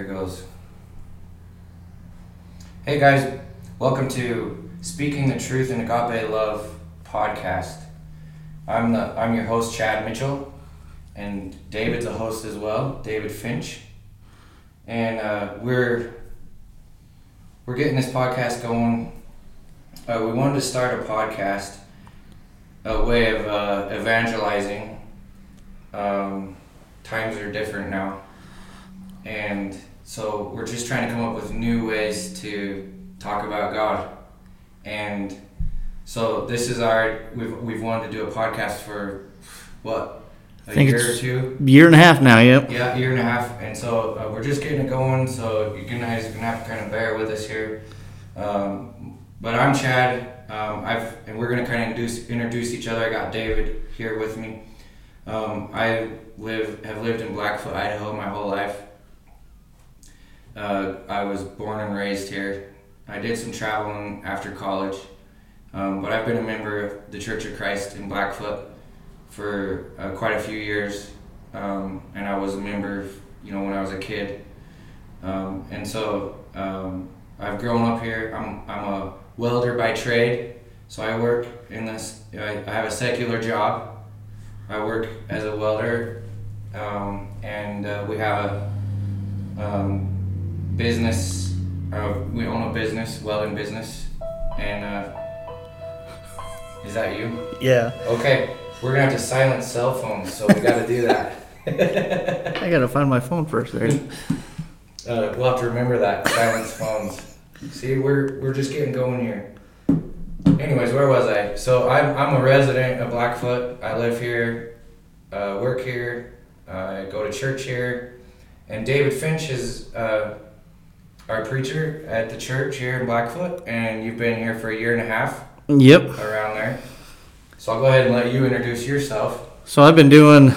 here goes. Hey guys, welcome to Speaking the Truth in Agape Love podcast. I'm the I'm your host Chad Mitchell, and David's a host as well, David Finch, and uh, we're we're getting this podcast going. Uh, we wanted to start a podcast, a way of uh, evangelizing. Um, times are different now, and so we're just trying to come up with new ways to talk about God. And so this is our we've we've wanted to do a podcast for what a I think year or two. Year and a half now, yep. Yeah, year and a half, and so uh, we're just getting it going. So you guys are gonna have to kind of bear with us here. Um, but I'm Chad. Um, I've and we're gonna kind of introduce introduce each other. I got David here with me. Um, I live have lived in Blackfoot, Idaho, my whole life. Uh, I was born and raised here. I did some traveling after college, um, but I've been a member of the Church of Christ in Blackfoot for uh, quite a few years um, and I was a member, you know, when I was a kid. Um, and so um, I've grown up here. I'm, I'm a welder by trade, so I work in this. I, I have a secular job. I work as a welder, um, and uh, we have a um, business. Uh, we own a business, welding business, and uh, is that you? Yeah. Okay, we're gonna have to silence cell phones, so we got to do that. I gotta find my phone first there. Uh, we'll have to remember that silence phones. See, we're we're just getting going here. Anyways, where was I? So I'm I'm a resident of Blackfoot. I live here, uh, work here, I go to church here, and David Finch is uh, our preacher at the church here in Blackfoot, and you've been here for a year and a half Yep. around there. So I'll go ahead and let you introduce yourself. So I've been doing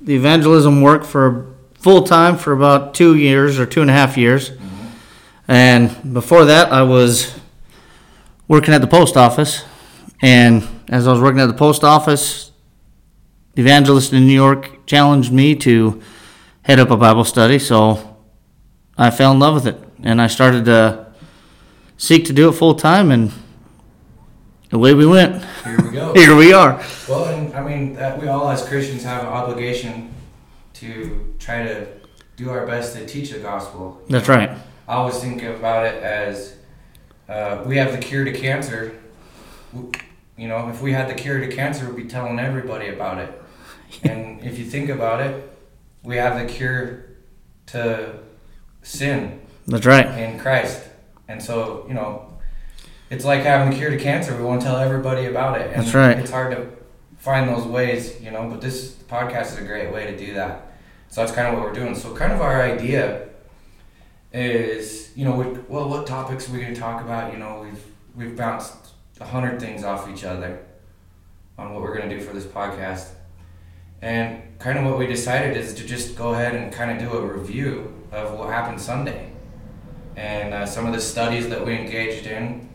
the evangelism work for full time for about two years or two and a half years. Mm-hmm. And before that, I was working at the post office. And as I was working at the post office, the evangelist in New York challenged me to head up a Bible study. So I fell in love with it. And I started to seek to do it full time. And away we went. Here we go. Here we are. Well, and I mean, that we all as Christians have an obligation to try to do our best to teach the gospel. That's right. I always think about it as uh, we have the cure to cancer. You know, if we had the cure to cancer, we'd be telling everybody about it. And if you think about it, we have the cure to sin That's right. in Christ. And so, you know, it's like having the cure to cancer. We want to tell everybody about it. And That's right. It's hard to find those ways, you know, but this podcast is a great way to do that. So that's kind of what we're doing. So, kind of our idea is, you know, we, well, what topics are we going to talk about? You know, we've we've bounced a hundred things off each other on what we're going to do for this podcast. And kind of what we decided is to just go ahead and kind of do a review of what happened Sunday and uh, some of the studies that we engaged in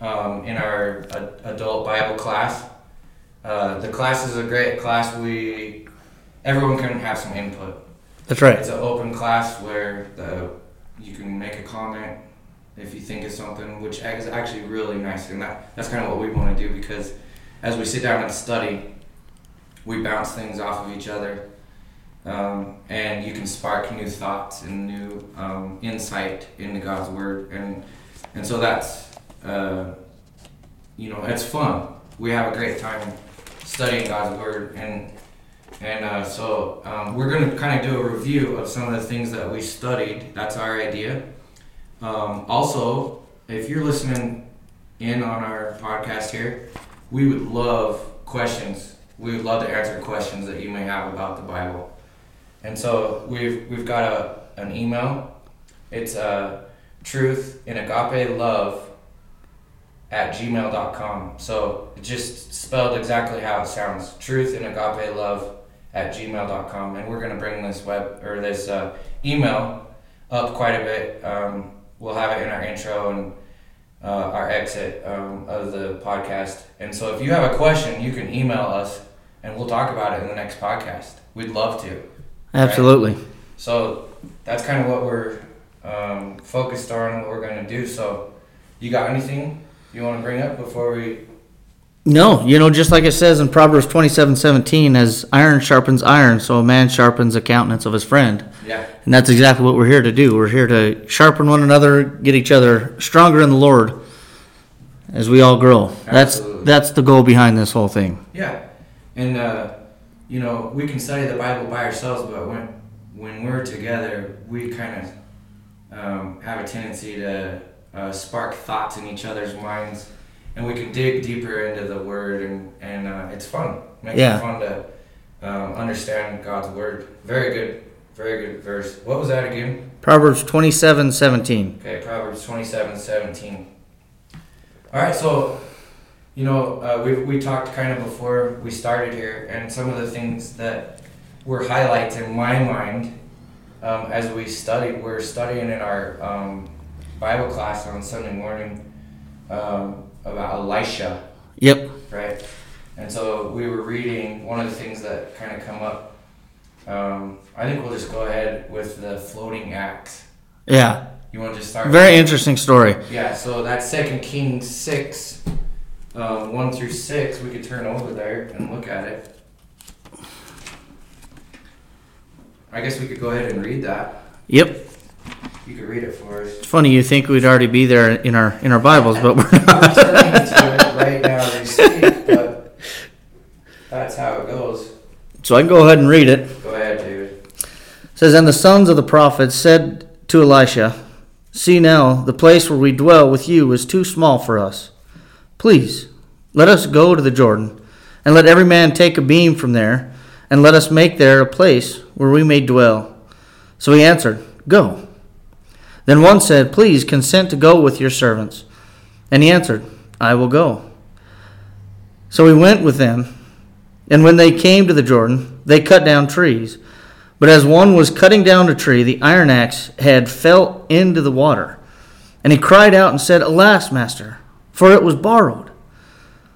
um, in our ad- adult Bible class. Uh, the class is a great class. We everyone can have some input. That's right. It's an open class where the you can make a comment if you think of something, which is actually really nice, and that that's kind of what we want to do because as we sit down and study, we bounce things off of each other, um, and you can spark new thoughts and new um, insight into God's word, and and so that's uh, you know it's fun. We have a great time studying God's word and. And uh, so um, we're going to kind of do a review of some of the things that we studied. That's our idea. Um, also, if you're listening in on our podcast here, we would love questions. We would love to answer questions that you may have about the Bible. And so we've we've got a an email. It's uh, truth in agape love at gmail.com. So just spelled exactly how it sounds. Truth in agape love at gmail.com. And we're to bring this web or this uh, email up quite a bit. Um, we'll have it in our intro and uh, our exit um, of the podcast. And so if you have a question, you can email us and we'll talk about it in the next podcast. We'd love to. Absolutely. So that's kind of what we're um, focused on and what we're going to do. So, you got anything you want to bring up before we? No, you know, just like it says in Proverbs twenty-seven seventeen, as iron sharpens iron, so a man sharpens the countenance of his friend. Yeah. And that's exactly what we're here to do. We're here to sharpen one another, get each other stronger in the Lord as we all grow. That's Absolutely. that's the goal behind this whole thing. Yeah, and uh, you know we can study the Bible by ourselves, but when when we're together, we kind of um, have a tendency to uh, spark thoughts in each other's minds, and we can dig deeper into the Word, and and uh, it's fun. Makes Yeah. it fun to um, understand God's Word. Very good, very good verse. What was that again? Proverbs twenty-seven seventeen. Okay, Proverbs 27 17. All right, so, you know, uh, we, we talked kind of before we started here, and some of the things that were highlights in my mind um, as we studied, we're studying in our um, Bible class on Sunday morning um, about Elisha, Yep. right? And so we were reading one of the things that kind of come up. Um, I think we'll just go ahead with the floating axe. Yeah. You want to just start? Very interesting story. Yeah, so that's Second Kings six, um, one through six. We could turn over there and look at it. I guess we could go ahead and read that. Yep. You could read it for us. It's funny you think we'd already be there in our in our Bibles, but we're I'm turning to it right now as we speak, but that's how it goes. so I can go ahead and read it. Go ahead, David. It says, And the sons of the prophets said to Elisha, See now, the place where we dwell with you is too small for us. Please, let us go to the Jordan, and let every man take a beam from there, and let us make there a place where we may dwell. So he answered, Go. Then one said, Please consent to go with your servants. And he answered, I will go. So he went with them, and when they came to the Jordan, they cut down trees. But as one was cutting down a tree, the iron axe head fell into the water. And he cried out and said, Alas, master, for it was borrowed.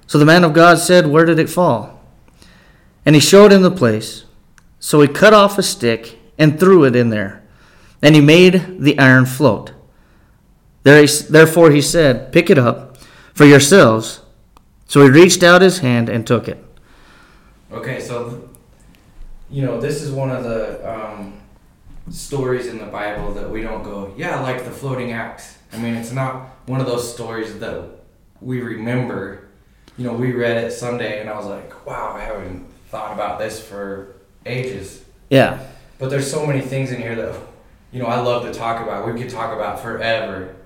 So the man of God said, Where did it fall? And he showed him the place. So he cut off a stick and threw it in there. And he made the iron float. There therefore he said, Pick it up for yourselves. So he reached out his hand and took it. Okay, so you know this is one of the um, stories in the Bible that we don't go, yeah, like the floating axe. I mean, it's not one of those stories that we remember. You know, we read it Sunday, and I was like, wow, I haven't thought about this for ages. Yeah. But there's so many things in here that you know I love to talk about. We could talk about forever.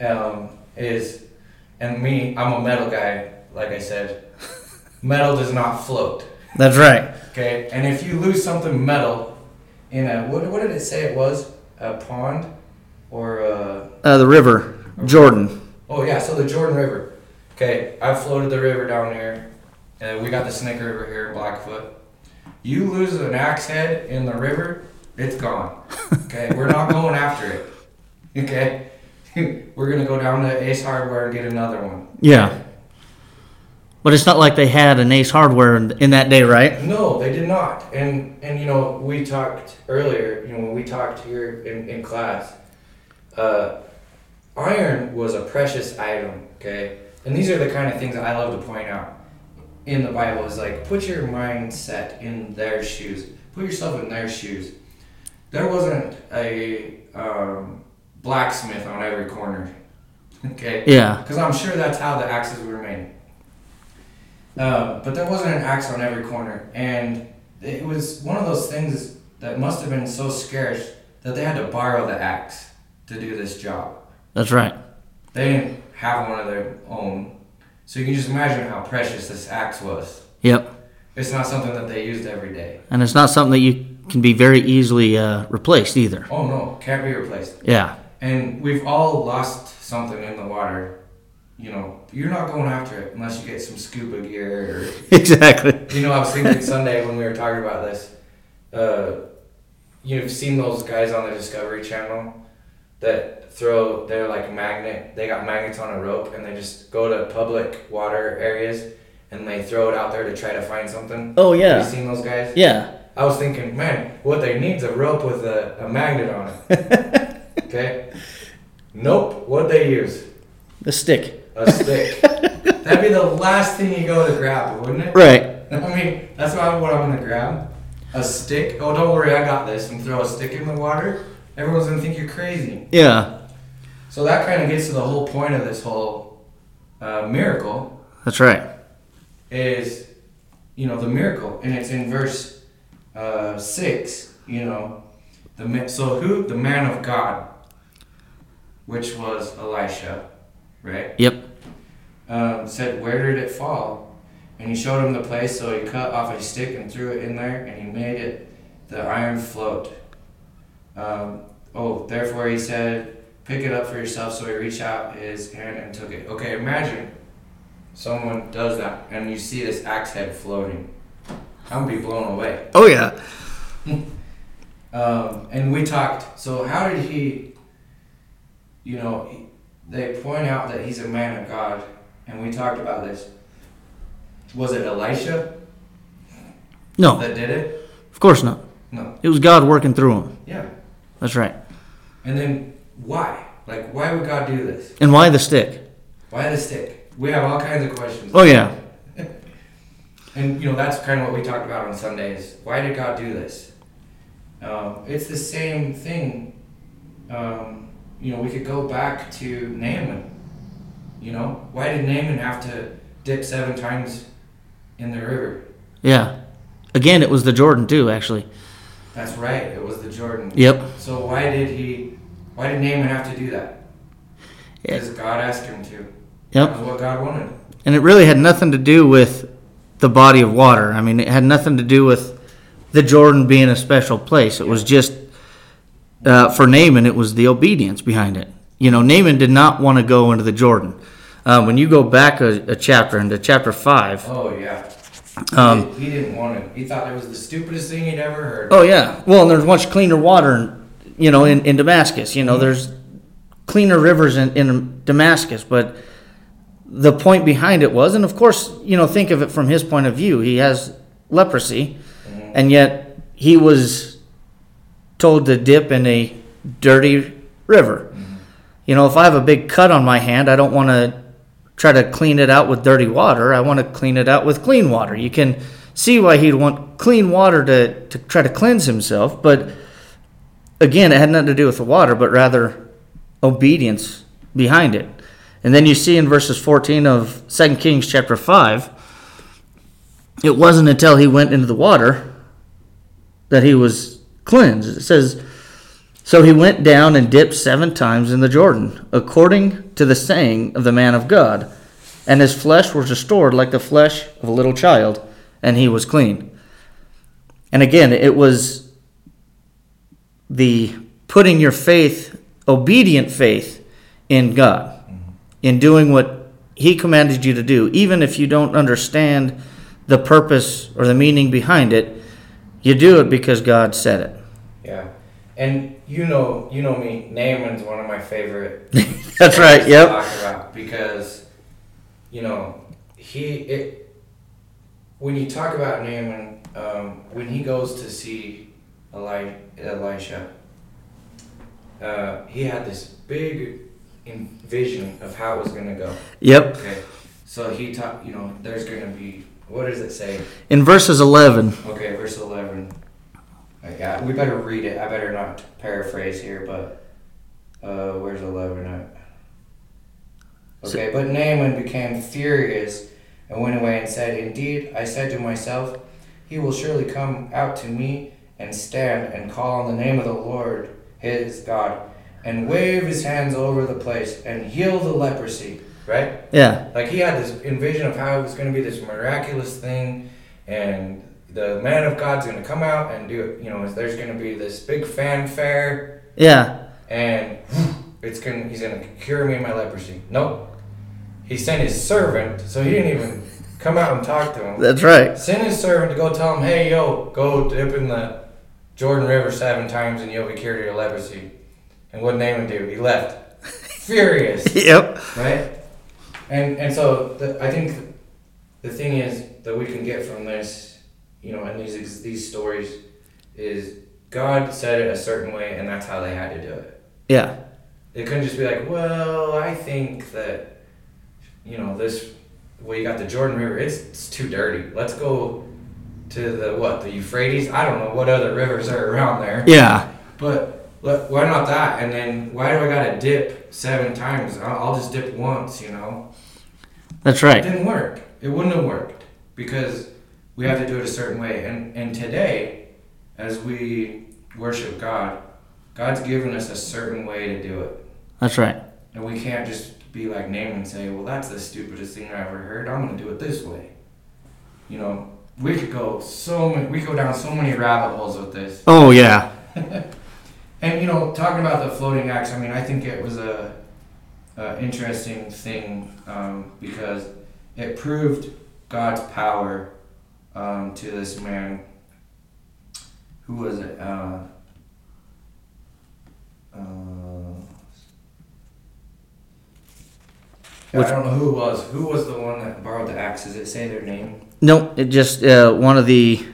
Um, is and me, I'm a metal guy. Like I said, metal does not float. That's right. Okay, and if you lose something metal in a what, what did it say it was a pond or a Uh, the river, Jordan. oh yeah so the Jordan River. Okay, I floated the river down there, and we got the Snake River here in Blackfoot. You lose an axe head in the river, it's gone. Okay, we're not going after it. Okay, we're gonna go down to Ace Hardware and get another one. Yeah. But it's not like they had an Ace Hardware in, in that day, right? No, they did not. And and you know, we talked earlier. You know, when we talked here in in class, uh, iron was a precious item. Okay, and these are the kind of things that I love to point out in the Bible. Is like put your mindset in their shoes. Put yourself in their shoes. There wasn't a um, blacksmith on every corner. Okay. Yeah. Because I'm sure that's how the axes were made. Um, but there wasn't an axe on every corner, and it was one of those things that must have been so scarce that they had to borrow the axe to do this job. That's right. They didn't have one of their own, so you can just imagine how precious this axe was. Yep. It's not something that they used every day. And it's not something that you can be very easily uh, replaced either. Oh no, can't be replaced. Yeah. And we've all lost something in the water. You know, you're not going after it unless you get some scuba gear or Exactly. You know, I was thinking Sunday when we were talking about this. Uh, you've seen those guys on the Discovery Channel that throw they're like magnet. They got magnets on a rope and they just go to public water areas and they throw it out there to try to find something. Oh Have yeah. you seen those guys? Yeah. I was thinking, man, what they need is a rope with a, a magnet on it. okay. Nope. What they use? The stick. A stick. That'd be the last thing you go to grab, wouldn't it? Right. I mean, that's what, what I'm gonna grab. A stick. Oh, don't worry, I got this. And throw a stick in the water. Everyone's gonna think you're crazy. Yeah. So that kind of gets to the whole point of this whole uh, miracle That's right. is, you know, the miracle, and it's in verse uh, six. You know, the so who the man of God, which was Elisha, right? Yep. um, said, Where did it fall? And he showed him the place, so he cut off a stick and threw it in there, and he made it the iron float. Um, oh, therefore he said, Pick it up for yourself. So he reached out his hand and took it. Okay, imagine someone does that, and you see this axe head floating. I'm gonna be blown away. Oh yeah. Um, and we talked. So how did he? You know, they point out that he's a man of God, and we talked about this. Was it Elisha No, that did it? of course not. No. It was God working through him. Yeah. That's right. And then why? Like, why would God do this? And why the stick? Why the stick? We have all kinds of questions. Oh yeah. And you know that's kind of what we talked about on Sundays. Why did God do this? Um, it's the same thing. Um, you know, we could go back to Naaman. You know, why did Naaman have to dip seven times in the river? Yeah. Again, it was the Jordan too. Actually. That's right. It was the Jordan. Yep. So why did he? Why did Naaman have to do that? Yeah. Because God asked him to. Yep. What God wanted. And it really had nothing to do with the body of water. I mean, it had nothing to do with the Jordan being a special place. It was just uh, for Naaman. It was the obedience behind it. You know, Naaman did not want to go into the Jordan. Uh, when you go back a, a chapter into chapter five, Oh yeah. Um, he, didn't want it. He thought it was the stupidest thing he'd ever heard. Oh yeah. Well, and there's much cleaner water, in, you know, in, in Damascus. You know, there's cleaner rivers in, in Damascus, but the point behind it was, and of course, you know, think of it from his point of view. He has leprosy, mm-hmm. and yet he was told to dip in a dirty river. Mm-hmm. You know, if I have a big cut on my hand, I don't want to try to clean it out with dirty water. I want to clean it out with clean water. You can see why he'd want clean water to, to try to cleanse himself, but again, it had nothing to do with the water, but rather obedience behind it. And then you see in verses 14 of 2 Kings chapter 5, it wasn't until he went into the water that he was cleansed. It says, So he went down and dipped seven times in the Jordan, according to the saying of the man of God, and his flesh was restored like the flesh of a little child, and he was clean. And again, it was the putting your faith, obedient faith, in God, in doing what He commanded you to do, even if you don't understand the purpose or the meaning behind it. You do it because God said it. Yeah. And you know, you know me. Naaman's one of my favorite. That's right. Yep. Because, you know, he it. When you talk about Naaman, um, when he goes to see Elisha, uh, he had this big vision of how it was gonna go. Yep. Okay. So he taught. You know, there's gonna be. What does it say? In verses 11, Okay, verse 11. I got, we better read it. I better not paraphrase here, but uh, where's 11 at? Okay, but Naaman became furious and went away and said, Indeed, I said to myself, He will surely come out to me and stand and call on the name of the Lord his God and wave his hands over the place and heal the leprosy. Right? yeah, Like he had this envision of how it was going to be this miraculous thing, and the man of God's going to come out and do it. You know, there's going to be this big fanfare, yeah, and it's going. to He's going to cure me of my leprosy. Nope. He sent his servant, so he didn't even come out and talk to him. that's right. Send his servant to go tell him, hey, yo, go dip in the Jordan River seven times and you'll be cured of your leprosy. And what did Naaman do? He left, furious Yep. right? And and so the, I think the thing is that we can get from this, you know, and these these stories is God said it a certain way, and that's how they had to do it. Yeah. They couldn't just be like, well, I think that, you know, this, well, you got the Jordan River, it's, it's too dirty. Let's go to the, what, the Euphrates? I don't know what other rivers are around there. Yeah. But let, why not that? And then why do I gotta dip seven times? I'll, I'll just dip once, you know? That's right. It didn't work. It wouldn't have worked because we have to do it a certain way. And and today, as we worship God, God's given us a certain way to do it, That's right. and we can't just be like Naaman and say, "Well, that's the stupidest thing I ever heard. I'm gonna do it this way." You know, we could go so many. We go down so many rabbit holes with this. Oh yeah. And you know, talking about the floating axe, I mean, I think it was a, a interesting thing um, because it proved God's power um, to this man. Who was it? Uh, uh, I don't know who it was. Who was the one that borrowed the axe? Does it say their name? No, it just uh, one of the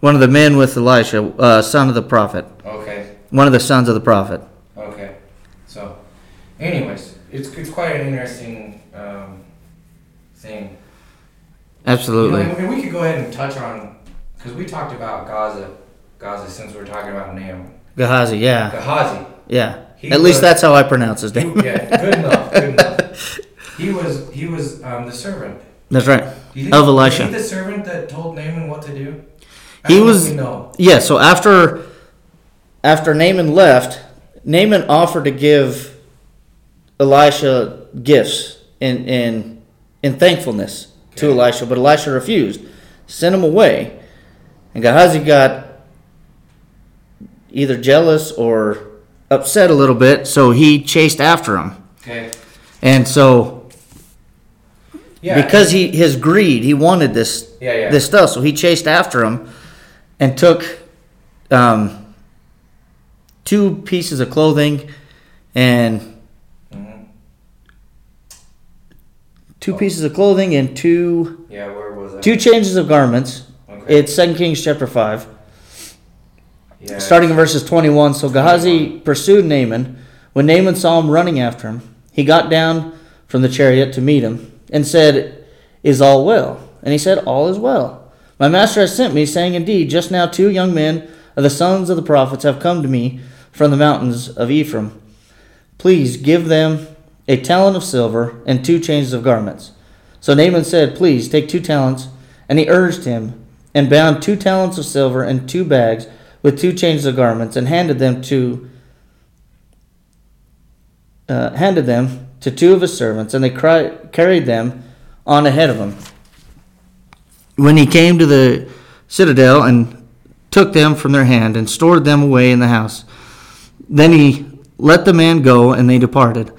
one of the men with Elisha, uh, son of the prophet, Okay. one of the sons of the prophet. Okay. So, anyways, it's, it's quite an interesting um, thing. Absolutely. You know, and we could go ahead and touch on, because we talked about Gaza, Gaza since we're talking about Naaman. Gehazi. Yeah. Gehazi. Yeah. He At least that's how I pronounce his name. Yeah, good enough, good enough. He was he was um, the servant. That's right. Think, Of Elisha. Was he the servant that told Naaman what to do? He don't know if was-. Yeah. So after after Naaman left, Naaman offered to give Elisha gifts in in in thankfulness to Elisha, but Elisha refused, sent him away, and Gehazi got either jealous or upset a little bit, so he chased after him, Okay. and so Yeah. because he his greed, he wanted this Yeah, yeah. this stuff. So he chased after him and took um, two pieces of clothing and Mhm. two pieces of clothing and two Yeah. Where was that? two changes of garments. Okay. It's Second Kings chapter five, yeah. starting in verses twenty-one. So Gehazi pursued Naaman. When Naaman saw him running after him, he got down from the chariot to meet him and said, "Is all well?" And he said, "All is well. My master has sent me, saying, Indeed, just now two young men of the sons of the prophets have come to me from the mountains of Ephraim. Please give them a talent of silver and two changes of garments. So Naaman said, Please take two talents. And he urged him, and bound two talents of silver in two bags with two changes of garments, and handed them to uh, handed them to two of his servants, and they cry, carried them on ahead of him. When he came to the citadel and took them from their hand and stored them away in the house, then he let the man go, and they departed.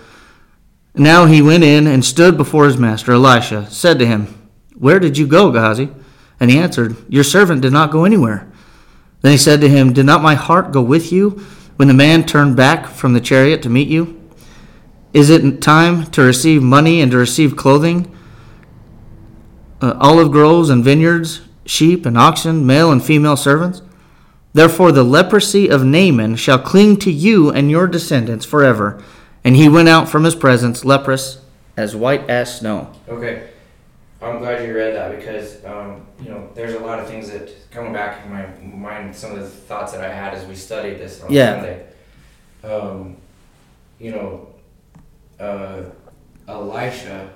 Now he went in and stood before his master. Elisha said to him, Where did you go, Gehazi? And he answered, Your servant did not go anywhere. Then he said to him, Did not my heart go with you when the man turned back from the chariot to meet you? Is it time to receive money and to receive clothing, uh, olive groves and vineyards, sheep and oxen, male and female servants? Therefore, the leprosy of Naaman shall cling to you and your descendants forever. And he went out from his presence, leprous, as white as snow. Okay. I'm glad you read that because, um, you know, there's a lot of things that coming back in my mind, some of the thoughts that I had as we studied this on Yeah. Sunday. Um, you know, uh, Elisha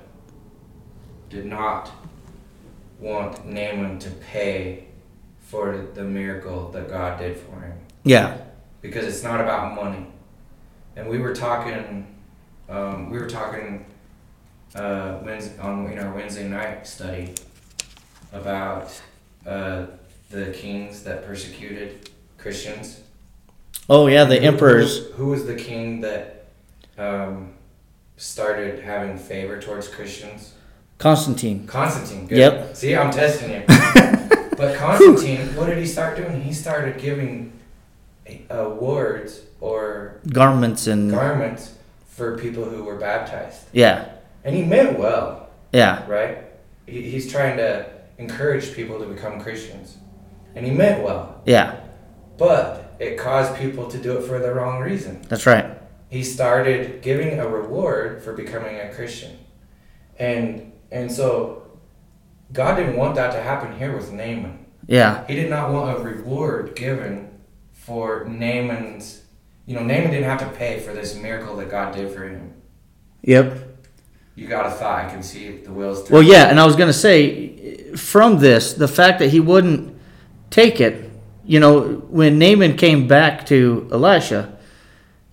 did not want Naaman to pay for the miracle that God did for him Yeah, because it's not about money. And we were talking, um, we were talking uh, Wednesday, on in our Wednesday night study about uh, the kings that persecuted Christians. Oh yeah, the Who- emperors. Who, who was the king that um, started having favor towards Christians? Constantine. Constantine. Good. Yep. See, I'm testing you. but Constantine, what did he start doing? He started giving uh, awards or Garments and garments for people who were baptized. yeah, And he meant well, yeah, right? He, he's trying to encourage people to become Christians. And he meant well. yeah, but it caused people to do it for the wrong reason. That's right. He started giving a reward for becoming a Christian, and and so God didn't want that to happen here with Naaman. Yeah. He did not want a reward given for Naaman's. You know, Naaman didn't have to pay for this miracle that God did for him. Yep. You got a thought. I can see the wheels. Well, yeah, and I was going to say, from this, the fact that he wouldn't take it, you know, when Naaman came back to Elisha,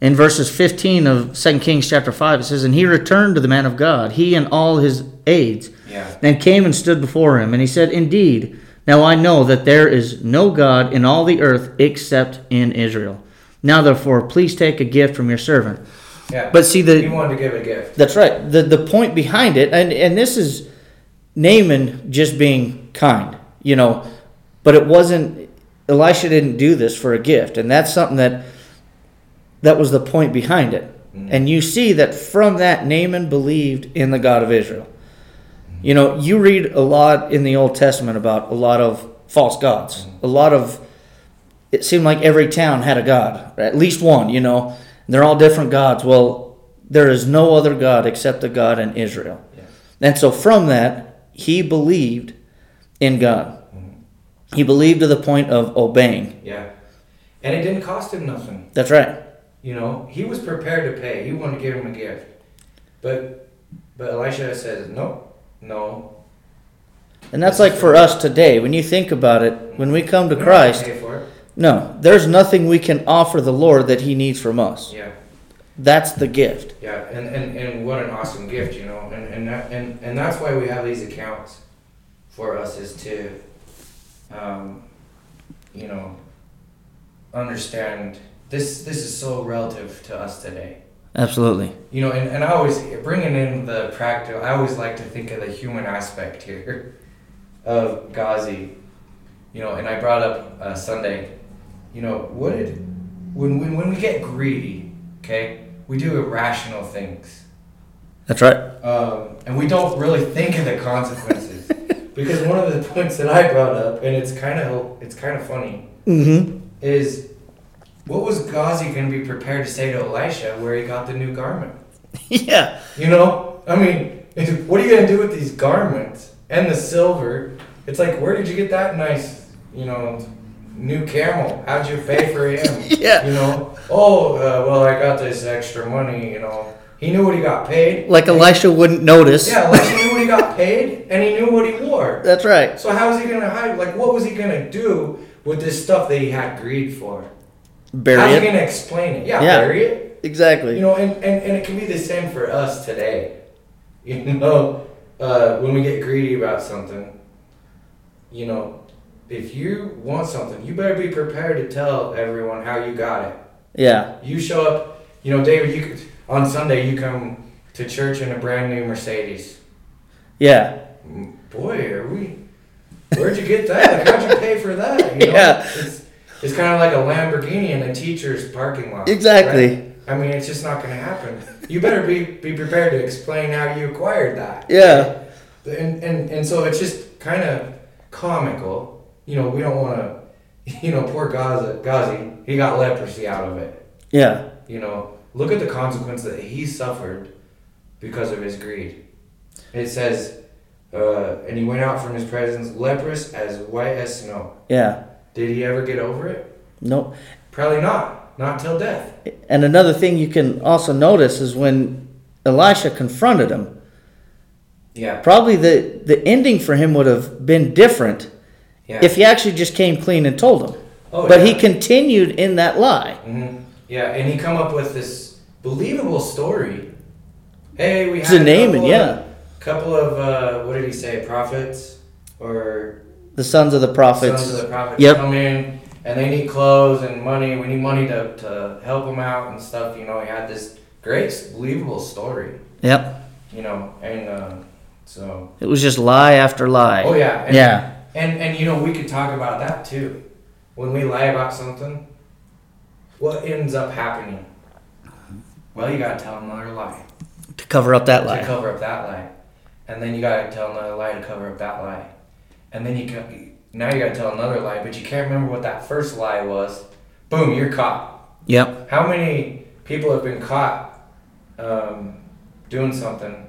in verses 15 of 2 Kings chapter 5, it says, And he returned to the man of God, he and all his aides, Yeah. and came and stood before him. And he said, Indeed, now I know that there is no God in all the earth except in Israel. Now therefore, please take a gift from your servant. Yeah. But see, the, he wanted to give a gift. that's right. The the point behind it, and and this is Naaman just being kind, you know, but it wasn't. Elisha didn't do this for a gift, and that's something that that was the point behind it. Mm. And you see that from that, Naaman believed in the God of Israel. You know, you read a lot in the Old Testament about a lot of false gods. Mm. A lot of it seemed like every town had a god, at least one. You know, and they're all different gods. Well, there is no other God except the God in Israel. Yeah. And so from that, he believed in God. Mm. He believed to the point of obeying. Yeah. And it didn't cost him nothing. That's right. You know, he was prepared to pay. He wanted to give him a gift. But but Elisha says, No, no. And that's like for us today. When you think about it, when we come to Christ, Pay for it. no, there's nothing we can offer the Lord that he needs from us. Yeah. That's the gift. Yeah. And, and, and what an awesome gift, you know. And and, that, and and that's why we have these accounts for us is to um, you know understand this this is so relative to us today. Absolutely. You know, and, and I always bringing in the practical. I always like to think of the human aspect here of Ghazi. You know, and I brought up uh, Sunday. You know, what did when, when when we get greedy, okay, we do irrational things, That's right. um, and we don't really think of the consequences. because one of the points that I brought up, and it's kind of it's kind of funny, Mm-hmm. is what was Ghazi going to be prepared to say to Elisha where he got the new garment? yeah. You know, I mean, what are you gonna do with these garments and the silver? It's like, where did you get that nice, you know, new camel? How'd you pay for him? Yeah. You know, oh, uh, well, I got this extra money. You know, he knew what he got paid. Like Elisha wouldn't notice. Yeah, he knew what he got paid, and he knew what he wore. That's right. So how was he gonna hide? Like, what was he gonna do with this stuff that he had greed for? Bury How's he it. gonna explain it? Yeah, Yeah. bury it. Exactly. You know, and, and, and it can be the same for us today. You know, uh, when we get greedy about something, you know, if you want something, you better be prepared to tell everyone how you got it. yeah. You show up, you know, David, you could, on Sunday, you come to church in a brand new Mercedes. Yeah. Mm, Boy, are we, where'd you get that? Like, how'd you pay for that? You know, Yeah. It's, it's kind of like a Lamborghini in a teacher's parking lot. Exactly. right? I mean, it's just not going to happen. You better be, be prepared to explain how you acquired that. Yeah. And, and, and so it's just kind of comical. You know, we don't want to, you know, poor Gaza, Ghazi, he got leprosy out of it. Yeah. You know, look at the consequence that he suffered because of his greed. It says, uh, and he went out from his presence leprous as white as snow. Yeah. Did he ever get over it? Nope. Probably not. Not till death. And another thing you can also notice is when Elisha confronted him, Yeah. probably the, the ending for him would have been different Yeah. if he actually just came clean and told him. oh, but yeah. he continued in that lie. Mm-hmm. Yeah, and he come up with this believable story. Hey, we It's had a a name, couple and of- yeah. couple of uh, what did he say? Prophets or The sons of the prophets. sons of the prophets Yep. come in and they need clothes and money. We need money to, to help them out and stuff. You know, he had this great, believable story. Yep. You know, and uh, so It was just lie after lie. oh yeah, and, Yeah. and and you know we could talk about that too. When we lie about something, what ends up happening? Well, you gotta tell another lie. To cover up that lie. to cover up that lie, and then you gotta tell another lie to cover up that lie, and then you can now you gotta tell another lie, but you can't remember what that first lie was, boom, you're caught. Yep. How many people have been caught um, doing something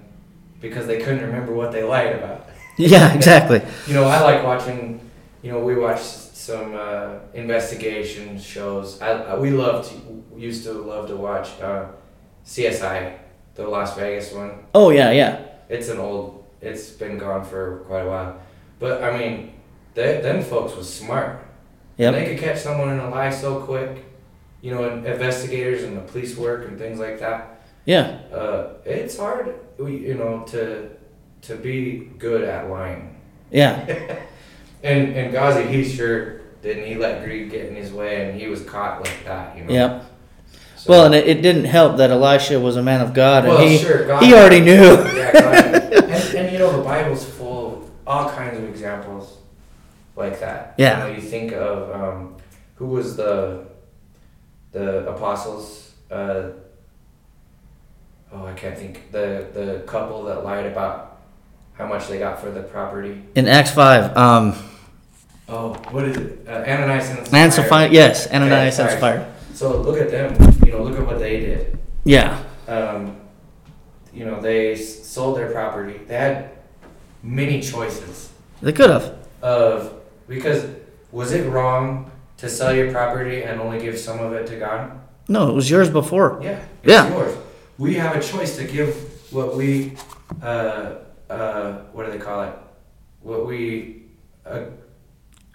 because they couldn't remember what they lied about? Yeah, exactly. You know, I like watching. You know, we watch some uh, investigation shows. I, I we loved used to love to watch uh, CSI, the Las Vegas one. Oh yeah, yeah. It's an old. It's been gone for quite a while, but I mean, they, them folks was smart. Yep. They could catch someone in a lie so quick. You know, and investigators and the police work and things like that. Yeah. Uh, it's hard, you know, to to be good at lying. Yeah. And and Ghazi, he sure didn't. He let greed get in his way, and he was caught like that. You know. Yep. So- Well, and it, it didn't help that Elisha was a man of God, and Well, he sure, God- he already knew. yeah, and, and you know the Bible's all kinds of examples like that. Yeah. You know, you think of um, who was the the apostles. Uh, oh, I can't think. The the couple that lied about how much they got for the property. In Acts five, um, Oh, what is it? Uh, Ananias and and Sapphira, yes, Ananias and. Sapphira. So look at them. You know, look at what they did. Yeah. Um, you know, they sold their property. They had many choices They could have. of because was it wrong to sell your property and only give some of it to God? No, it was yours before. Yeah, Yeah. yours. We have a choice to give what we, uh, uh, what do they call it? What we, uh, what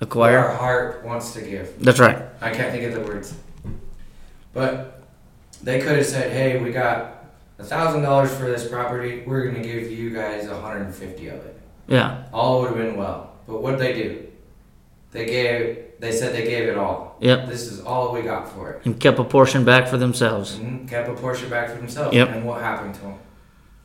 Acquire. our heart wants to give. That's right. I can't think of the words. But they could have said, "Hey, we got a thousand dollars for this property. We're gonna give you guys a hundred and fifty of it." Yeah. All would have been well. But what did they do? They gave. They said they gave it all. Yep. This is all we got for it. And kept a portion back for themselves. And kept a portion back for themselves. Yep. And what happened to them?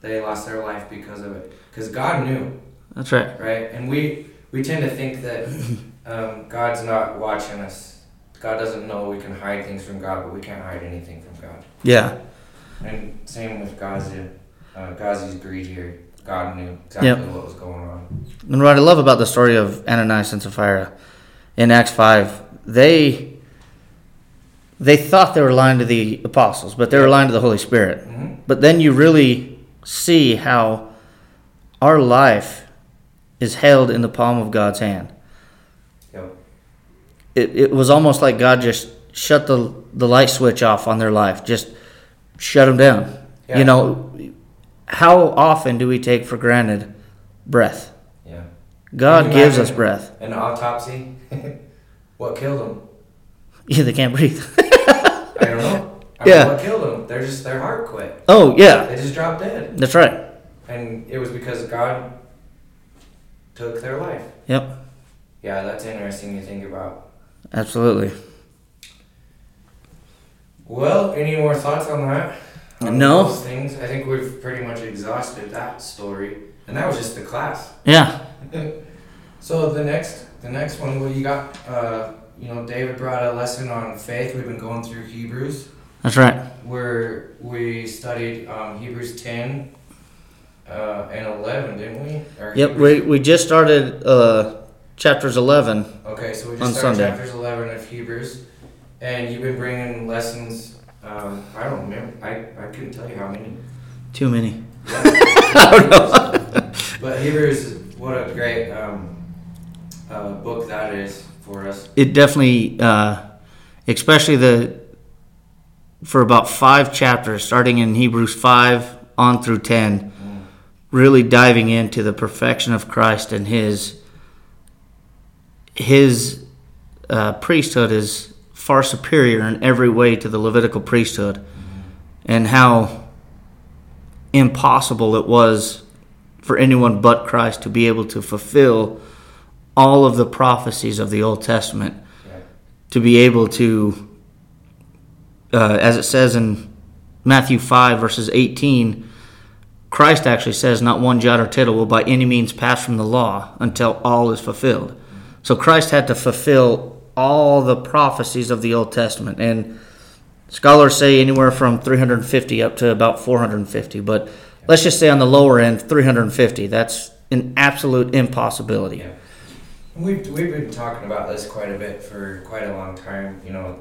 They lost their life because of it. Because God knew, That's right. right? And we we tend to think that um, God's not watching us. God doesn't know we can hide things from God, but we can't hide anything from God. Yeah. And same with Gazi. Uh, Ghazi's greed here. God knew exactly Yep. what was going on. And what I love about the story of Ananias and Sapphira in Acts five, they they thought they were lying to the apostles, but they were lying to the Holy Spirit. hmm But then you really see how our life is held in the palm of God's hand. Yep. It, it was almost like God just shut the, the light switch off on their life, just shut them down. Yeah. You know, how often do we take for granted breath? Yeah. God gives us breath. An autopsy. what killed him? Yeah, they can't breathe. I don't know. I Yeah. Mean, what killed them? They're just their heart quit. oh, yeah, They just dropped dead, that's right. and it was because God took their life. Yep, Yeah, that's interesting to think about. absolutely. Well, any more thoughts on that? On No. Those things. I think we've pretty much exhausted that story, and that was just the class. Yeah, So the next, the next one, what you got? Uh, you know, David brought a lesson on faith. We've been going through Hebrews, that's right. where we studied um, Hebrews ten uh, and eleven, didn't we? Or Yep, Hebrews- we, we just started uh, chapters 11. Okay, so we on just started Sunday. chapters eleven of Hebrews, and you've been bringing lessons. Um, I don't remember. I, I couldn't tell you how many. Too many. I don't know. but Hebrews, what a great um, uh, book that is for us. It definitely, uh, especially the, for about five chapters, starting in Hebrews 5 on through 10, Mm. really diving into the perfection of Christ and his his uh, priesthood is far superior in every way to the Levitical priesthood, and how impossible it was for anyone but Christ to be able to fulfill all of the prophecies of the Old Testament, to be able to, uh, as it says in Matthew 5, verses 18, Christ actually says, Not one jot or tittle will by any means pass from the law until all is fulfilled. So Christ had to fulfill all the prophecies of the Old Testament. And scholars say anywhere from 350 up to about 450. But let's just say on the lower end, 350. That's an absolute impossibility. Yeah. We've, we've been talking about this quite a bit for quite a long time. You know,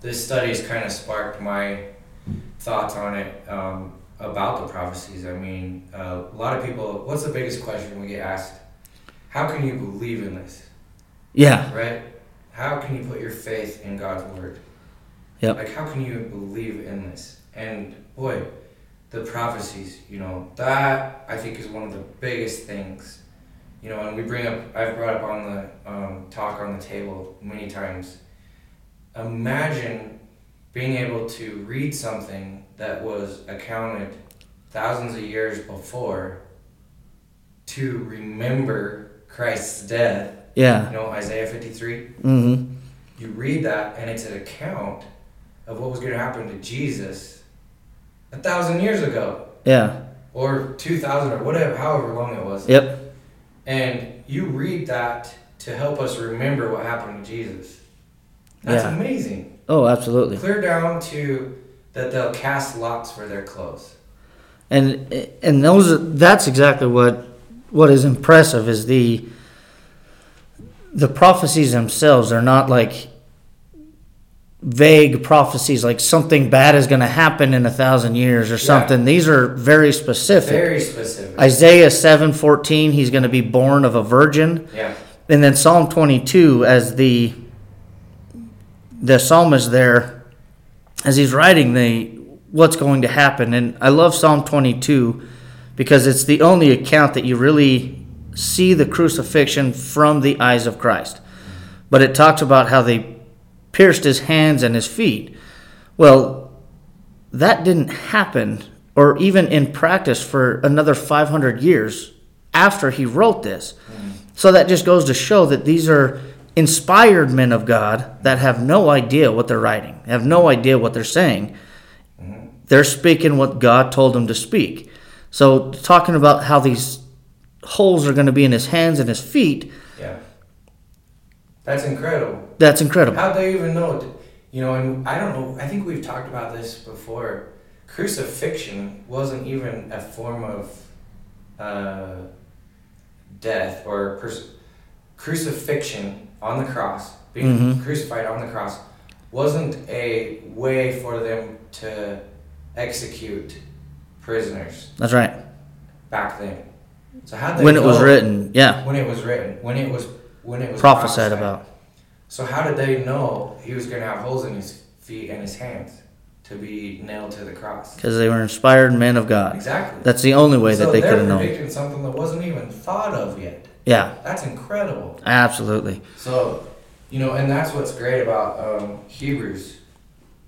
this study has kind of sparked my thoughts on it um, about the prophecies. I mean, uh, a lot of people. What's the biggest question we get asked? How can you believe in this? Yeah. Right? How can you put your faith in God's word? Yep. Like, how can you believe in this? And boy, the prophecies, you know, that I think is one of the biggest things. You know, and we bring up, I've brought up on the um, talk on the table many times. Imagine being able to read something that was accounted thousands of years before to remember Christ's death. Yeah. You know, Isaiah 53. Mm-hmm. You read that, and it's an account of what was going to happen to Jesus a thousand years ago, Yeah. or two thousand, or whatever, however long it was. Yep. And you read that to help us remember what happened to Jesus. That's Yeah. amazing. Oh, absolutely. Clear down to that they'll cast lots for their clothes. And and those that's exactly what what is impressive is the the prophecies themselves are not like vague prophecies like something bad is going to happen in a thousand years or something. These are very specific. Very specific. Isaiah seven fourteen, he's going to be born of a virgin. yeah. and then Psalm 22 as the the psalmist there as he's writing the what's going to happen and I love Psalm 22 because it's the only account that you really see the crucifixion from the eyes of Christ but it talks about how they pierced his hands and his feet well that didn't happen or even in practice for another 500 years after he wrote this so that just goes to show that these are inspired men of God that have no idea what they're writing, have no idea what they're saying. They're speaking what God told them to speak. So, talking about how these holes are going to be in his hands and his feet, Yeah. That's incredible. that's incredible. How'd they even know? You know, and I don't know. I think we've talked about this before. Crucifixion wasn't even a form of uh, death or pers- crucifixion on the cross, being Mhm. crucified on the cross, wasn't a way for them to execute prisoners That's right. back then. So how they When it was written, yeah, when it was written, when it was when it was prophesied about. so how did they know he was going to have holes in his feet and his hands to be nailed to the cross? Because they were inspired men of God. Exactly. That's the only way so that they could have known. predicting something that wasn't even thought of yet. Yeah, That's incredible. absolutely. So, you know, and that's what's great about um, Hebrews.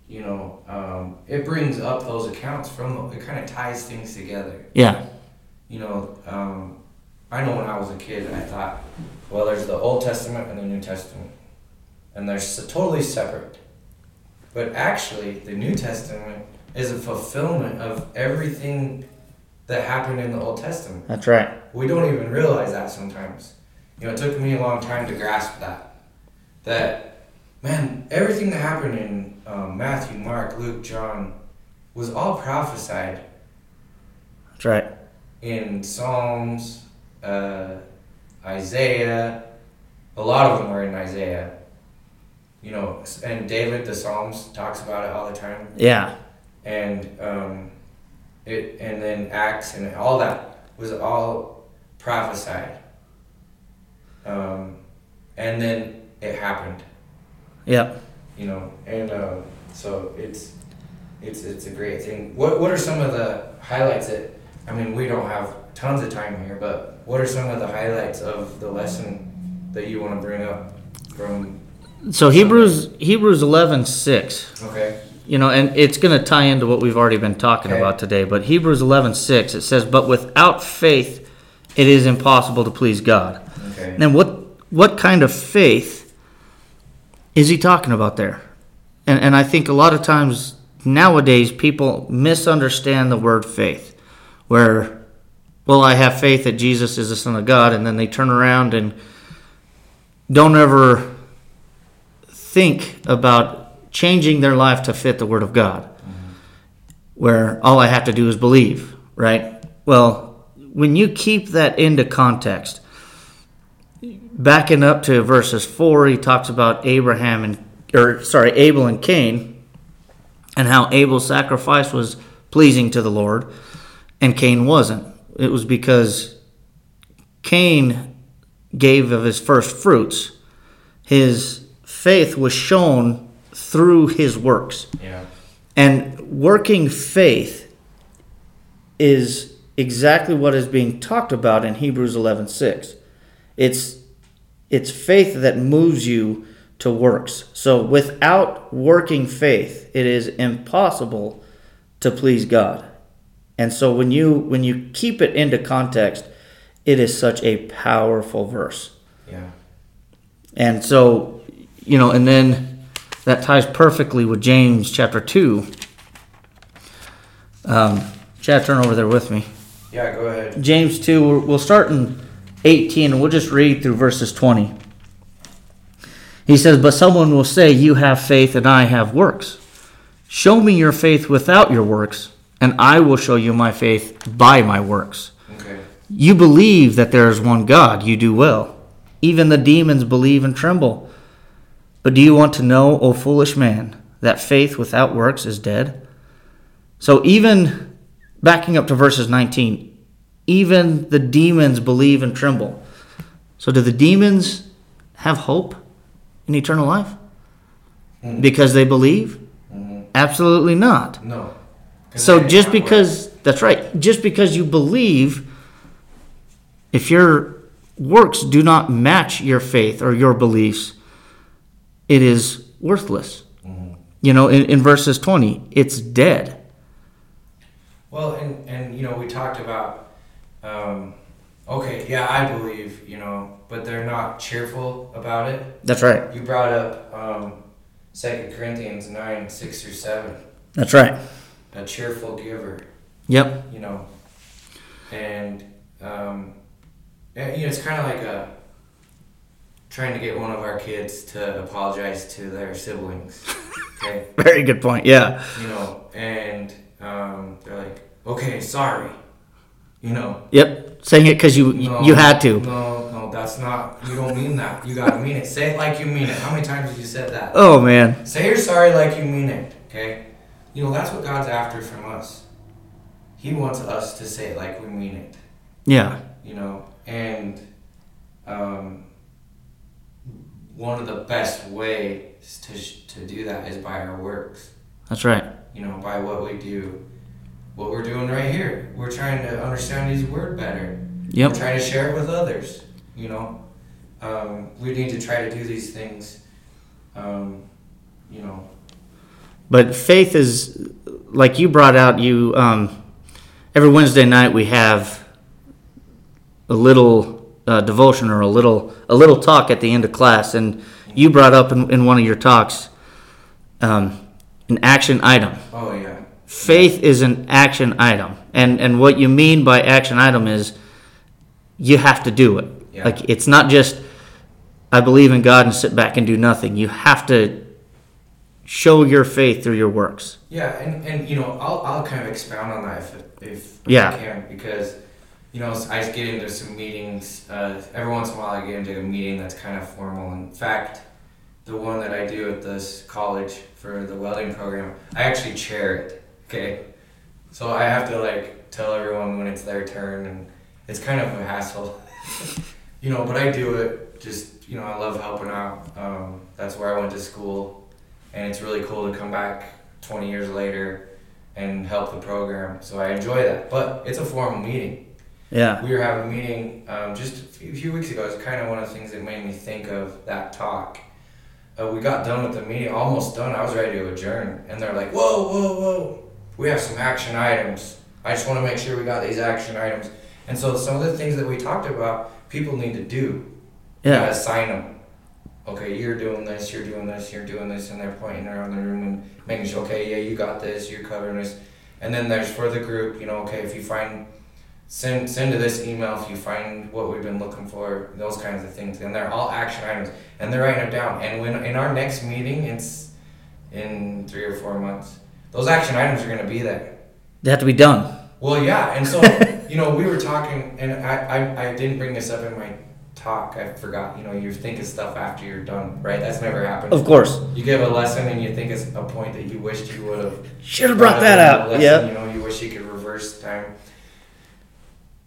You know, um, it brings up those accounts from. It kind of ties things together. Yeah, You know, um, I know when I was a kid, I thought, well, there's the Old Testament and the New Testament, and they're s- totally separate. But actually, the New Testament is a fulfillment of everything that happened in the Old Testament. that's right. We don't even realize that sometimes. You know, it took me a long time to grasp that. That, man, everything that happened in um, Matthew, Mark, Luke, John was all prophesied That's right. In Psalms, uh, Isaiah. A lot of them are in Isaiah. You know, and David, the Psalms, talks about it all the time. Yeah, And um, it, and then Acts and all that was all prophesied. Um, and then it happened. yep. You know, and um, so it's it's it's a great thing. What what are some of the highlights that I mean we don't have tons of time here, but what are some of the highlights of the lesson that you want to bring up from So Hebrews Hebrews eleven six. okay You know, and it's going to tie into what we've already been talking Okay. about today. But Hebrews eleven six it says, "But without faith, it is impossible to please God." okay Then what what kind of faith is he talking about there? And and I think a lot of times nowadays people misunderstand the word faith, where well I have faith that Jesus is the Son of God, and then they turn around and don't ever think about changing their life to fit the Word of God, where all I have to do is believe, right? Well, when you keep that into context, backing up to verses 4, he talks about Abraham and or sorry, Abel and Cain, and how Abel's sacrifice was pleasing to the Lord, and Cain wasn't. It was because Cain gave of his first fruits. His faith was shown through his works. Yeah. And working faith is exactly what is being talked about in Hebrews 11:6. It's it's faith that moves you to works. So without working faith, it is impossible to please God. And so when you when you keep it into context, it is such a powerful verse. Yeah. And so, you know, and then that ties perfectly with James chapter 2. Um, Chad, turn over there with me. Yeah. Go ahead. James 2, we'll- we'll start in 18 and we'll just read through verses 20. He says, But someone will say, You have faith and I have works. Show me your faith without your works, and I will show you my faith by my works. Okay. You believe that there is one God, you do well. Even the demons believe and tremble. But do you want to know, O foolish man, that faith without works is dead? So, even backing up to verses 19, even the demons believe and tremble. So, do the demons have hope in eternal life? Because they believe? hmm Absolutely not. No. So just because that's right, just because you believe, if your works do not match your faith or your beliefs, it is worthless. Mhm. You know, in, in verses twenty, it's dead. Well, and and you know we talked about, um, okay, yeah, I believe, you know, but they're not cheerful about it. That's right. You brought up um, Second Corinthians nine six through seven, That's right. A cheerful giver, Yep. you know, and um, you know it's kind of like a trying to get one of our kids to apologize to their siblings. Okay. Very good point. Yeah. you know, and um, they're like, okay, sorry, you know. Yep. Saying it because you No, you had to. No, no, that's not. You don't mean that. You gotta mean it. Say it like you mean it. How many times have you said that? Oh man. Say you're sorry like you mean it. Okay. You know that's what God's after from us. He wants us to say it like we mean it. Yeah. You know, and um, one of the best ways to sh- to do that is by our works. That's right. you know, by what we do. What we're doing right here. We're trying to understand His Word better. Yep. We're trying to share it with others, you know. Um, we need to try to do these things, um, you know. But faith is, like you brought out, you um, every Wednesday night we have a little uh, devotion or a little a little talk at the end of class, and you brought up in, in one of your talks um, an action item. Oh, yeah. Faith is an action item, and and what you mean by action item is you have to do it. Yeah. Like it's not just I believe in God and sit back and do nothing. You have to show your faith through your works. Yeah, and, and you know, I'll, I'll kind of expound on that if, if Yeah. I can, because, you know, I get into some meetings, uh, every once in a while I get into a meeting that's kind of formal. In fact, the one that I do at this college for the welding program, I actually chair it, okay? So I have to, like, tell everyone when it's their turn, and it's kind of a hassle. you know, but I do it just, you know, I love helping out. Um, that's where I went to school, and it's really cool to come back 20 years later and help the program. So I enjoy that. But it's a formal meeting. Yeah. We were having a meeting um, just a few, few weeks ago. It's kind of one of the things that made me think of that talk. Uh, we got done with the meeting, almost done. I was ready to adjourn, and they're like, "Whoa, whoa, whoa! We have some action items. I just want to make sure we got these action items." And so some of the things that we talked about, people need to do. Yeah. gotta sign them. Okay, you're doing this, you're doing this, you're doing this, and they're pointing around the room and making sure, okay, yeah, you got this, you're covering this. And then there's for the group, you know, okay, if you find, send send to this email if you find what we've been looking for, those kinds of things. And they're all action items, and they're writing them down. And when in our next meeting, it's in three or four months, those action items are gonna be there. They have to be done. Well, yeah, and so you know, we were talking, and I, I, I didn't bring this up in my talk. I forgot. You know, you're thinking stuff after you're done, right? That's never happened. Of course. You give a lesson and you think it's a point that you wished you would have Should have brought that up out. Yeah. You know, you wish you could reverse time.